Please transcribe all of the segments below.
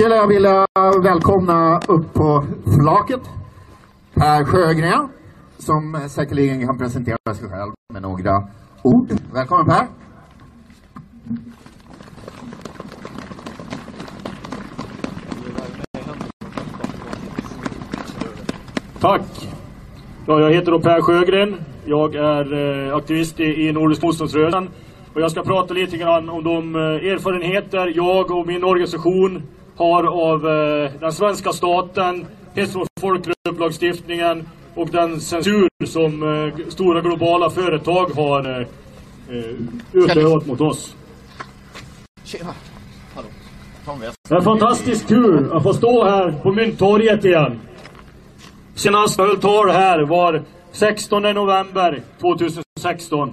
skulle jag vilja eh, välkomna upp på flaket Per Sjögren som säkerligen kan presentera sig själv med några ord. Välkommen Per! Tack! Ja, jag heter då Per Sjögren. Jag är eh, aktivist i, i Nordisk motståndsrörelsen. Och jag ska prata lite grann om de eh, erfarenheter jag och min organisation har av eh, den svenska staten, hets mot folkgrupplagstiftningen och den censur som eh, stora globala företag har eh, utövat mot oss. Tjena! Hallå. Tom. Det är fantastiskt kul att få stå här på Mynttorget igen. Senast jag höll tal här var 16 november 2016.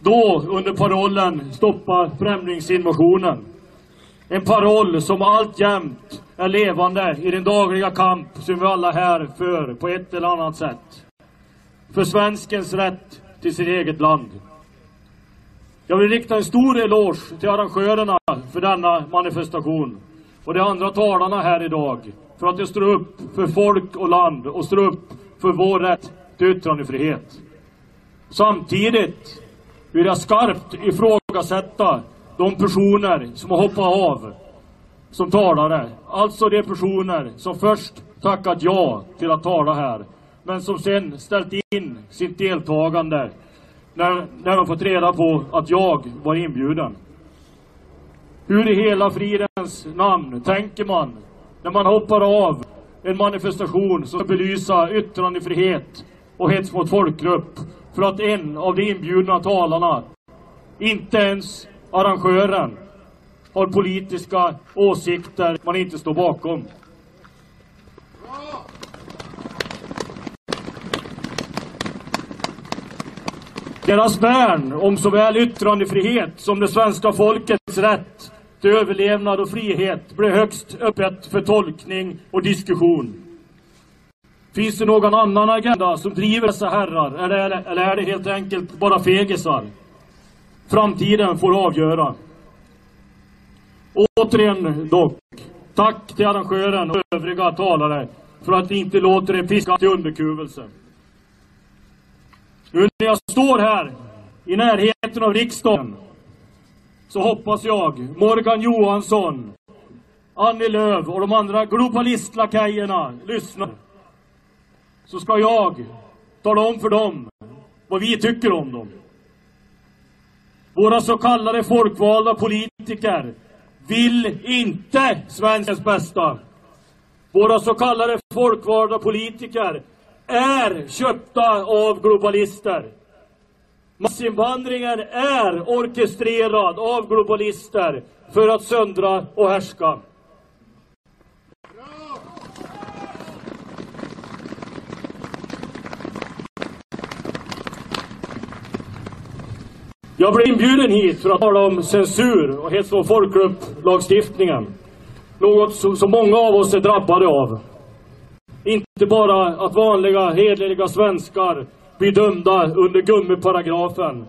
Då under parollen Stoppa främlingsinvasionen. En paroll som alltjämt är levande i den dagliga kamp som vi alla här för på ett eller annat sätt. För svenskens rätt till sitt eget land. Jag vill rikta en stor eloge till arrangörerna för denna manifestation och de andra talarna här idag för att de står upp för folk och land och står upp för vår rätt till yttrandefrihet. Samtidigt vill jag skarpt ifrågasätta de personer som har hoppat av som talare. Alltså de personer som först tackat ja till att tala här, men som sen ställt in sitt deltagande när, när de fått reda på att jag var inbjuden. Hur i hela fridens namn tänker man när man hoppar av en manifestation som ska belysa yttrandefrihet och hets mot folkgrupp för att en av de inbjudna talarna, inte ens arrangören, har politiska åsikter man inte står bakom. Deras värn om såväl yttrandefrihet som det svenska folkets rätt till överlevnad och frihet blir högst öppet för tolkning och diskussion. Finns det någon annan agenda som driver dessa herrar eller, eller är det helt enkelt bara fegisar? Framtiden får avgöra. Återigen dock, tack till arrangören och övriga talare för att ni inte låter er piska till underkuvelse. Nu när jag står här i närheten av riksdagen så hoppas jag Morgan Johansson, Annie Lööf och de andra globalistlakajerna lyssnar. Så ska jag tala om för dem vad vi tycker om dem. Våra så kallade folkvalda politiker vill inte svenskens bästa. Våra så kallade folkvalda politiker är köpta av globalister. Massinvandringen är orkestrerad av globalister för att söndra och härska. Jag blev inbjuden hit för att tala om censur och hets mot folkgrupp-lagstiftningen. Något som, många av oss är drabbade av. Inte bara att vanliga hederliga svenskar blir dömda under gummiparagrafen,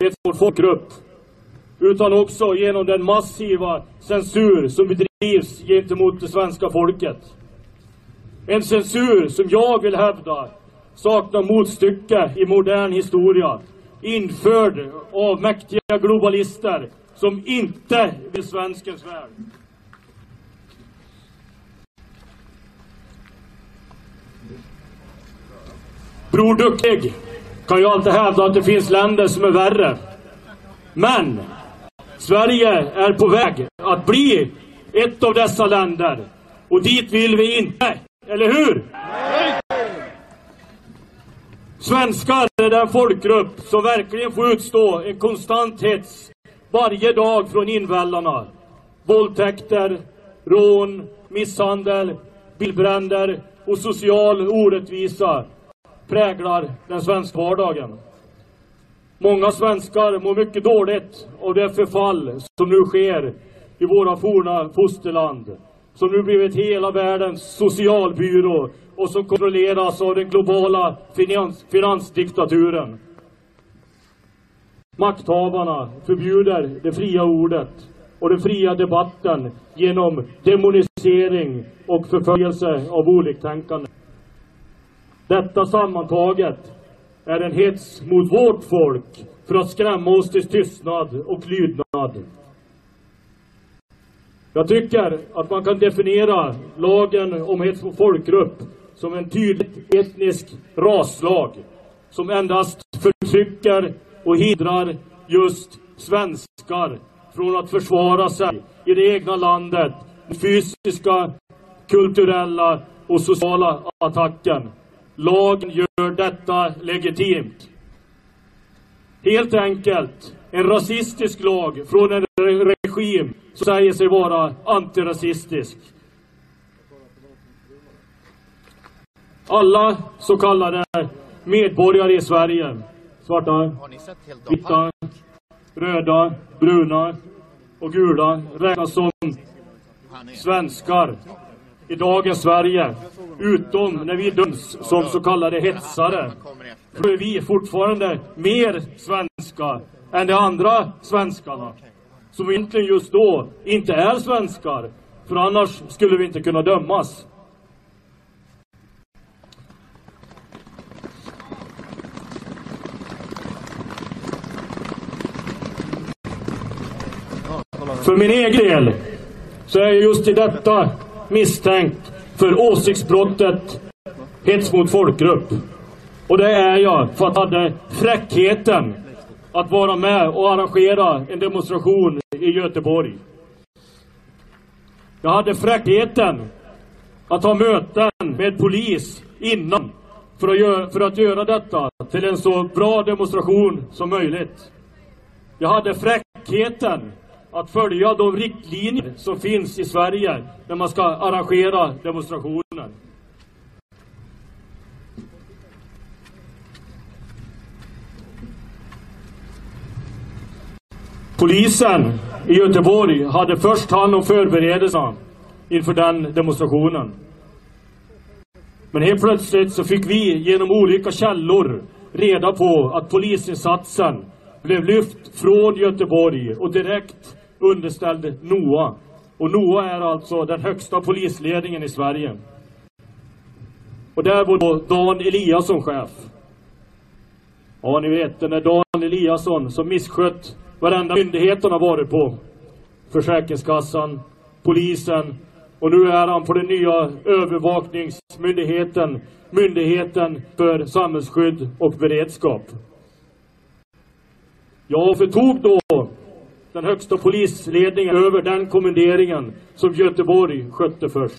hets mot folkgrupp, utan också genom den massiva censur som bedrivs gentemot det svenska folket. En censur som jag vill hävda saknar motstycke i modern historia införd av mäktiga globalister som inte vill svenskens väl. Bror Duktig kan ju alltid hävda att det finns länder som är värre. Men Sverige är på väg att bli ett av dessa länder. Och dit vill vi inte, eller hur? Svenskar är den folkgrupp som verkligen får utstå en konstant hets varje dag från invällarna. Våldtäkter, rån, misshandel, bilbränder och social orättvisa präglar den svenska vardagen. Många svenskar mår mycket dåligt av det förfall som nu sker i våra forna fosterland. Som nu blivit hela världens socialbyrå och som kontrolleras av den globala finans, finansdiktaturen. Makthavarna förbjuder det fria ordet och den fria debatten genom demonisering och förföljelse av oliktänkande. Detta sammantaget är en hets mot vårt folk för att skrämma oss till tystnad och lydnad. Jag tycker att man kan definiera lagen om hets mot folkgrupp som en tydligt etnisk raslag som endast förtrycker och hindrar just svenskar från att försvara sig i det egna landet mot fysiska, kulturella och sociala attacken. Lagen gör detta legitimt. Helt enkelt en rasistisk lag från en regim som säger sig vara antirasistisk. Alla så kallade medborgare i Sverige, svarta, vita, röda, bruna och gula, räknas som svenskar i dagens Sverige. Utom när vi döms som så kallade hetsare. Då är vi fortfarande mer svenska än de andra svenskarna. Som egentligen just då inte är svenskar. För annars skulle vi inte kunna dömas. För min egen del så är jag just i detta misstänkt för åsiktsbrottet hets mot folkgrupp. Och det är jag för att jag hade fräckheten att vara med och arrangera en demonstration i Göteborg. Jag hade fräckheten att ha möten med polis innan för att, göra, för att göra detta till en så bra demonstration som möjligt. Jag hade fräckheten att följa de riktlinjer som finns i Sverige när man ska arrangera demonstrationer. Polisen i Göteborg hade först hand om förberedelserna inför den demonstrationen. Men helt plötsligt så fick vi genom olika källor reda på att polisinsatsen blev lyft från Göteborg och direkt underställd NOA. Och NOA är alltså den högsta polisledningen i Sverige. Och där var då Dan Eliasson chef. Ja, ni vet den där Dan Eliasson som misskött varenda myndighet han har varit på. Försäkringskassan, polisen och nu är han på den nya övervakningsmyndigheten, Myndigheten för samhällsskydd och beredskap. Jag förtog då den högsta polisledningen över den kommenderingen som Göteborg skötte först.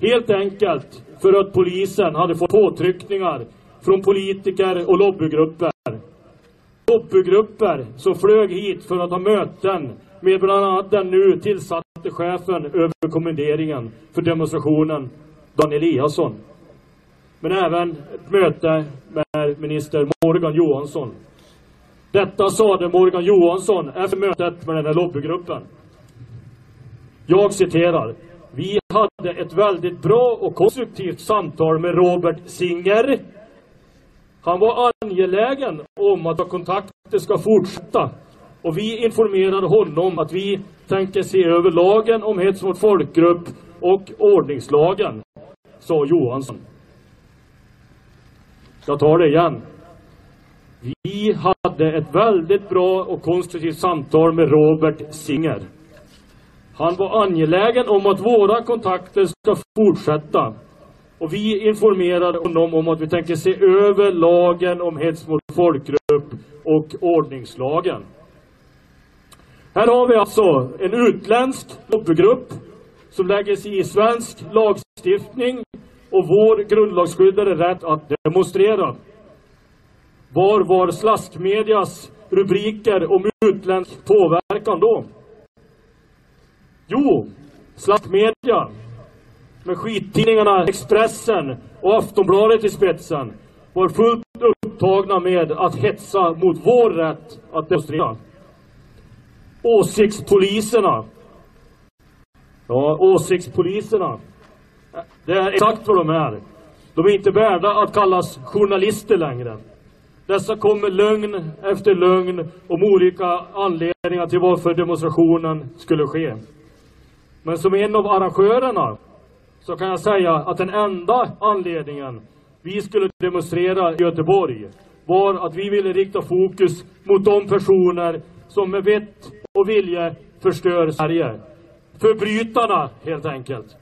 Helt enkelt för att polisen hade fått påtryckningar från politiker och lobbygrupper. Lobbygrupper som flög hit för att ha möten med bland annat den nu tillsatte chefen över kommenderingen för demonstrationen, Dan Eliasson. Men även ett möte med minister Morgan Johansson. Detta sade Morgan Johansson efter mötet med den här lobbygruppen. Jag citerar. Vi hade ett väldigt bra och konstruktivt samtal med Robert Singer. Han var angelägen om att kontakter ska fortsätta. Och vi informerade honom att vi tänker se över lagen om hets mot folkgrupp och ordningslagen, sa Johansson. Jag tar det igen. Vi hade ett väldigt bra och konstruktivt samtal med Robert Singer. Han var angelägen om att våra kontakter ska fortsätta. Och vi informerade honom om att vi tänker se över lagen om hets mot folkgrupp och ordningslagen. Här har vi alltså en utländsk lobbygrupp som lägger sig i svensk lagstiftning och vår grundlagsskyddade rätt att demonstrera. Var var slaskmedias rubriker om utländsk påverkan då? Jo, slaskmedia med skittidningarna Expressen och Aftonbladet i spetsen var fullt upptagna med att hetsa mot vår rätt att demonstrera. Åsiktspoliserna. Ja, åsiktspoliserna. Det är exakt vad de är. De är inte värda att kallas journalister längre. Dessa kom med lögn efter lögn om olika anledningar till varför demonstrationen skulle ske. Men som en av arrangörerna så kan jag säga att den enda anledningen vi skulle demonstrera i Göteborg var att vi ville rikta fokus mot de personer som med vett och vilje förstör Sverige. Förbrytarna, helt enkelt.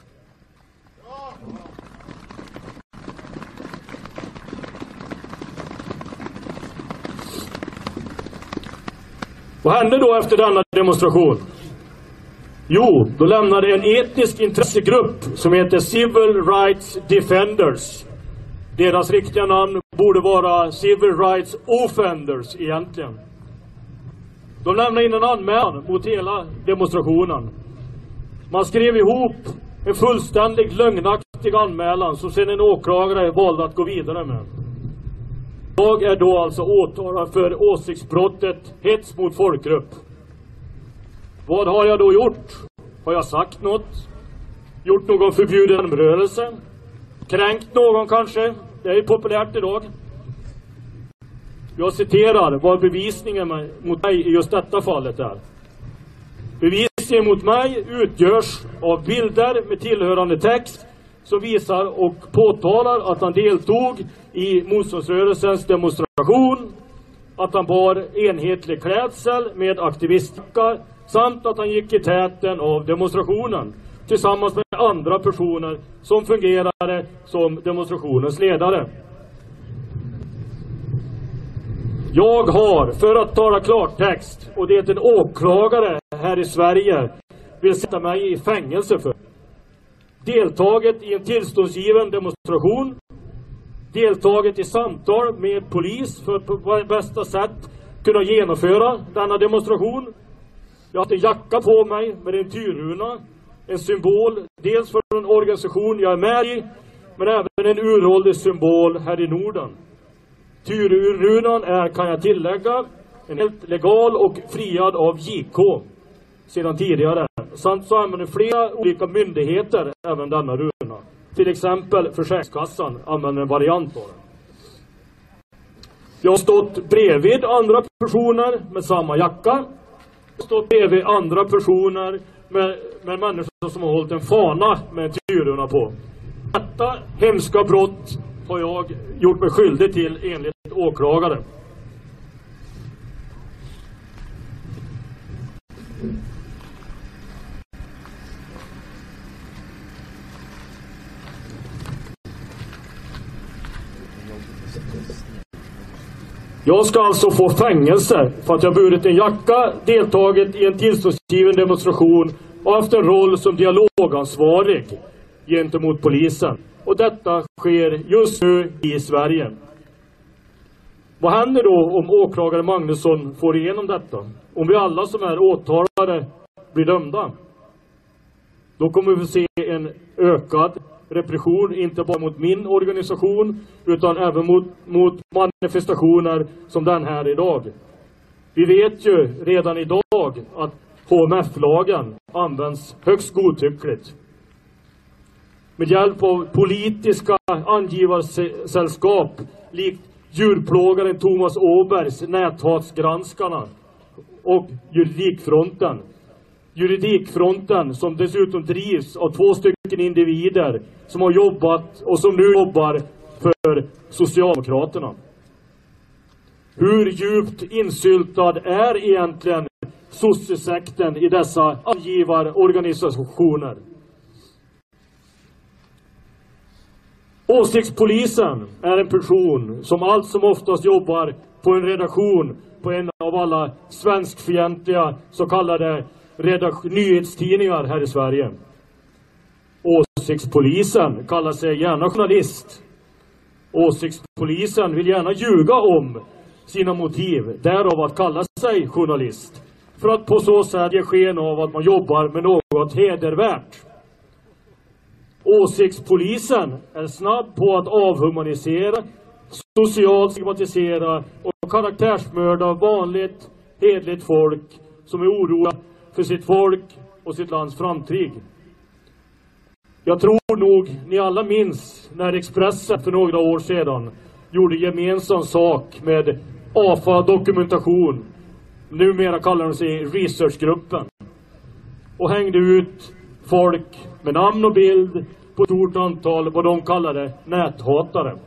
Vad hände då efter denna demonstration? Jo, då lämnade en etnisk intressegrupp som heter Civil Rights Defenders. Deras riktiga namn borde vara Civil Rights Offenders egentligen. De lämnade in en anmälan mot hela demonstrationen. Man skrev ihop en fullständigt lögnaktig anmälan som sedan en åklagare valde att gå vidare med. Jag är då alltså åtalad för åsiktsbrottet hets mot folkgrupp. Vad har jag då gjort? Har jag sagt något? Gjort någon förbjuden rörelse? Kränkt någon kanske? Det är ju populärt idag. Jag citerar vad bevisningen mot mig i just detta fallet är. Bevisningen mot mig utgörs av bilder med tillhörande text som visar och påtalar att han deltog i motståndsrörelsens demonstration, att han bar enhetlig klädsel med aktivistjacka samt att han gick i täten av demonstrationen tillsammans med andra personer som fungerade som demonstrationens ledare. Jag har, för att tala klartext, och det är en åklagare här i Sverige vill sätta mig i fängelse för, deltagit i en tillståndsgiven demonstration, deltagit i samtal med polis för att på bästa sätt kunna genomföra denna demonstration. Jag har haft en jacka på mig med en tyruna. en symbol dels för en organisation jag är med i, men även en uråldrig symbol här i Norden. Tyrurunan är, kan jag tillägga, en helt legal och friad av JK sedan tidigare. Samt så använder flera olika myndigheter även denna runa. Till exempel Försäkringskassan använder en variant av den. Jag har stått bredvid andra personer med samma jacka. Jag har stått bredvid andra personer med, med människor som har hållit en fana med en tyruna på. Detta hemska brott har jag gjort mig skyldig till enligt åklagare. Jag ska alltså få fängelse för att jag burit en jacka, deltagit i en tillståndsgiven demonstration och haft en roll som dialogansvarig gentemot polisen. Och detta sker just nu i Sverige. Vad händer då om åklagare Magnusson får igenom detta? Om vi alla som är åtalade blir dömda? Då kommer vi se en ökad repression, inte bara mot min organisation, utan även mot, mot manifestationer som den här idag. Vi vet ju redan idag att HMF-lagen används högst godtyckligt. Med hjälp av politiska angivarsällskap likt djurplågaren Thomas Åbergs näthatsgranskarna och Juridikfronten. Juridikfronten som dessutom drivs av två stycken individer som har jobbat och som nu jobbar för Socialdemokraterna. Hur djupt insyltad är egentligen sossesekten i dessa angivarorganisationer? Åsiktspolisen är en person som allt som oftast jobbar på en redaktion på en av alla svenskfientliga så kallade nyhetstidningar här i Sverige. Åsiktspolisen kallar sig gärna journalist. Åsiktspolisen vill gärna ljuga om sina motiv, därav att kalla sig journalist. För att på så sätt ge sken av att man jobbar med något hedervärt. Åsiktspolisen är snabb på att avhumanisera, socialt stigmatisera och karaktärsmörda vanligt, hedligt folk som är oroliga för sitt folk och sitt lands framtid. Jag tror nog ni alla minns när Expressen för några år sedan gjorde gemensam sak med AFA Dokumentation. Numera kallar de sig Researchgruppen. Och hängde ut folk med namn och bild på ett stort antal vad de kallade näthatare.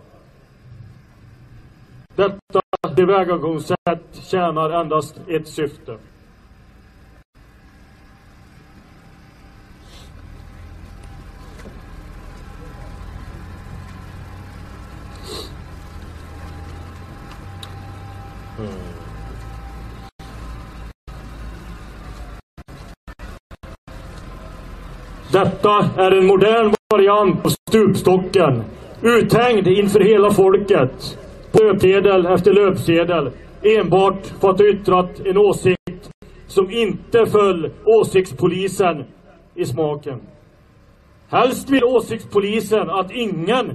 Detta tillvägagångssätt tjänar endast ett syfte. Detta är en modern variant av stupstocken. Uthängd inför hela folket. På löpsedel efter löpsedel. Enbart för att ha yttrat en åsikt som inte föll åsiktspolisen i smaken. Helst vill åsiktspolisen att ingen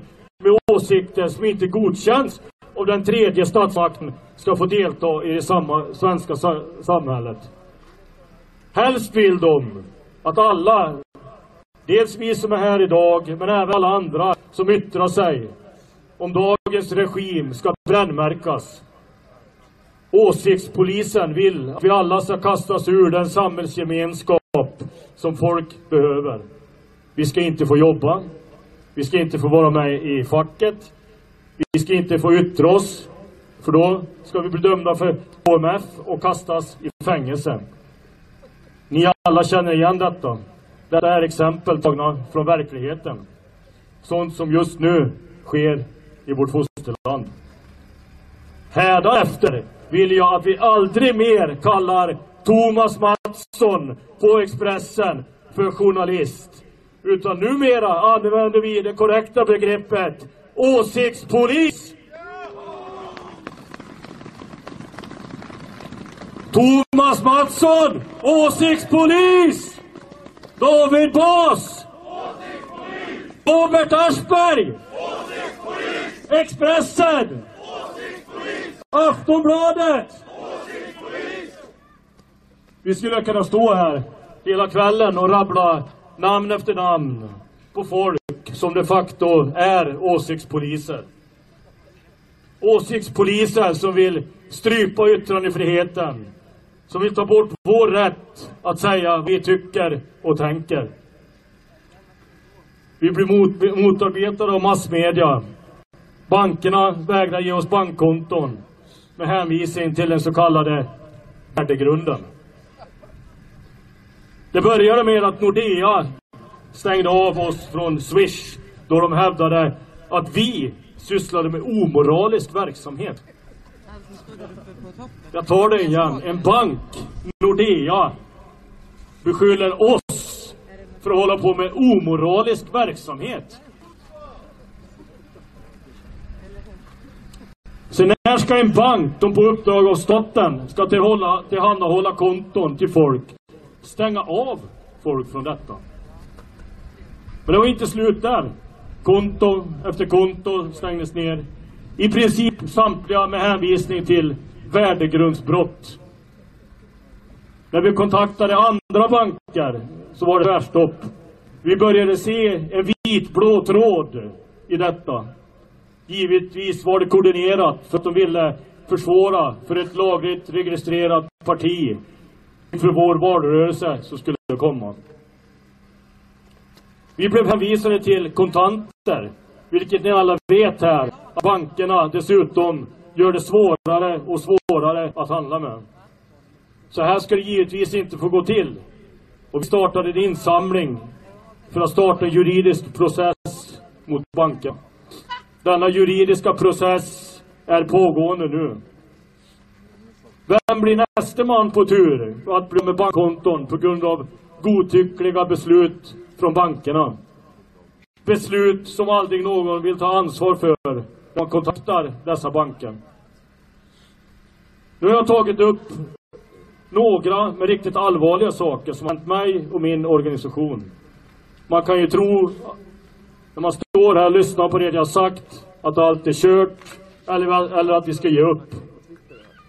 med åsikter som inte godkänns av den tredje statsmakten ska få delta i det samma, svenska samhället. Helst vill de att alla Dels vi som är här idag, men även alla andra som yttrar sig om dagens regim ska brännmärkas. Åsiktspolisen vill att vi alla ska kastas ur den samhällsgemenskap som folk behöver. Vi ska inte få jobba. Vi ska inte få vara med i facket. Vi ska inte få yttra oss. För då ska vi bli dömda för HMF och kastas i fängelse. Ni alla känner igen detta. Detta är exempel tagna från verkligheten. Sånt som just nu sker i vårt fosterland. Hädanefter vill jag att vi aldrig mer kallar Thomas Mattsson på Expressen för journalist. Utan numera använder vi det korrekta begreppet åsiktspolis. Thomas Mattsson, åsiktspolis! David Bas! Robert Aschberg! Expressen! Aftonbladet! Vi skulle kunna stå här hela kvällen och rabbla namn efter namn på folk som de facto är åsiktspoliser. Åsiktspoliser som vill strypa yttrandefriheten som vill ta bort vår rätt att säga vad vi tycker och tänker. Vi blir mot, motarbetade av massmedia. Bankerna vägrar ge oss bankkonton med hänvisning till den så kallade värdegrunden. Det började med att Nordea stängde av oss från Swish då de hävdade att vi sysslade med omoralisk verksamhet. Jag tar det igen. En bank, Nordea, beskyller oss för att hålla på med omoralisk verksamhet. Så när ska en bank, de på uppdrag av staten, ska tillhålla, tillhandahålla konton till folk, stänga av folk från detta? Men det var inte slut där. Konto efter konto stängdes ner. I princip samtliga med hänvisning till värdegrundsbrott. När vi kontaktade andra banker så var det tvärstopp. Vi började se en vitblå tråd i detta. Givetvis var det koordinerat för att de ville försvåra för ett lagligt registrerat parti inför vår valrörelse som skulle komma. Vi blev hänvisade till kontanter, vilket ni alla vet här, att bankerna dessutom gör det svårare och svårare att handla med. Så här ska det givetvis inte få gå till. Och vi startade en insamling för att starta en juridisk process mot banken. Denna juridiska process är pågående nu. Vem blir nästa man på tur att bli med bankkonton på grund av godtyckliga beslut från bankerna? Beslut som aldrig någon vill ta ansvar för man kontaktar dessa banker. Nu har jag tagit upp några med riktigt allvarliga saker som hänt mig och min organisation. Man kan ju tro, när man står här och lyssnar på det jag sagt, att allt är kört eller, eller att vi ska ge upp.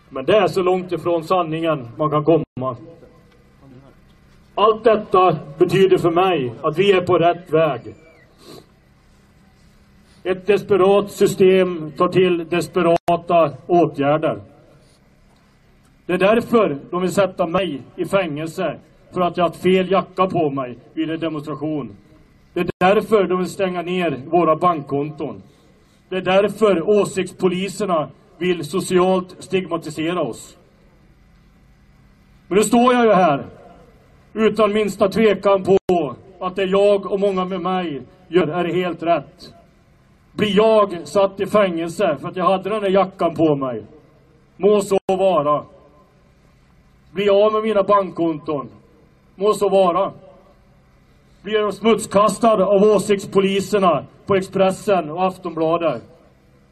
Men det är så långt ifrån sanningen man kan komma. Allt detta betyder för mig att vi är på rätt väg. Ett desperat system tar till desperata åtgärder. Det är därför de vill sätta mig i fängelse för att jag haft fel jacka på mig vid en demonstration. Det är därför de vill stänga ner våra bankkonton. Det är därför åsiktspoliserna vill socialt stigmatisera oss. Men nu står jag ju här utan minsta tvekan på att det jag och många med mig gör är helt rätt. Blir jag satt i fängelse för att jag hade den där jackan på mig? Må så vara. Blir jag av med mina bankkonton? Må så vara. Blir jag smutskastad av åsiktspoliserna på Expressen och Aftonbladet?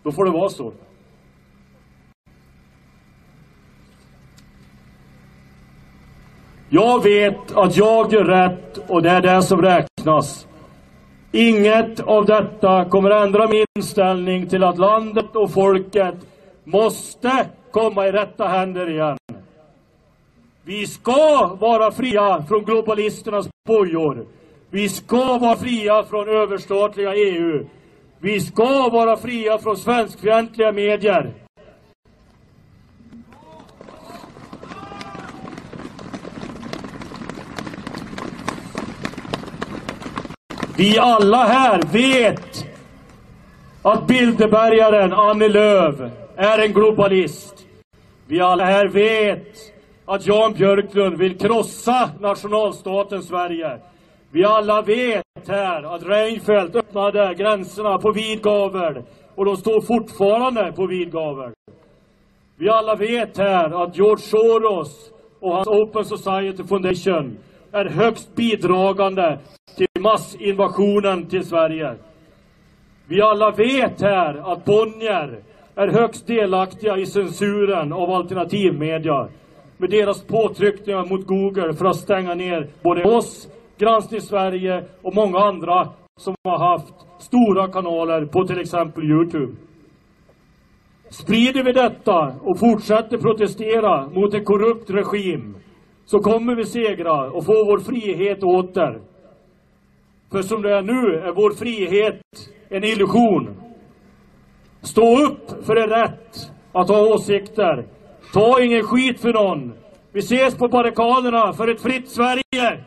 Då får det vara så. Jag vet att jag gör rätt och det är det som räknas. Inget av detta kommer ändra min inställning till att landet och folket måste komma i rätta händer igen. Vi ska vara fria från globalisternas bojor. Vi ska vara fria från överstatliga EU. Vi ska vara fria från svenskfientliga medier. Vi alla här vet att Bilderbergaren Annie Lööf är en globalist. Vi alla här vet att Jan Björklund vill krossa nationalstaten Sverige. Vi alla vet här att Reinfeldt öppnade gränserna på vid gavel och de står fortfarande på vid gavel. Vi alla vet här att George Soros och hans Open Society Foundation är högst bidragande till massinvasionen till Sverige. Vi alla vet här att Bonnier är högst delaktiga i censuren av alternativmedia med deras påtryckningar mot Google för att stänga ner både oss, Granskning Sverige och många andra som har haft stora kanaler på till exempel Youtube. Sprider vi detta och fortsätter protestera mot en korrupt regim så kommer vi segra och få vår frihet åter. För som det är nu är vår frihet en illusion. Stå upp för er rätt att ha åsikter. Ta ingen skit för någon. Vi ses på barrikaderna för ett fritt Sverige.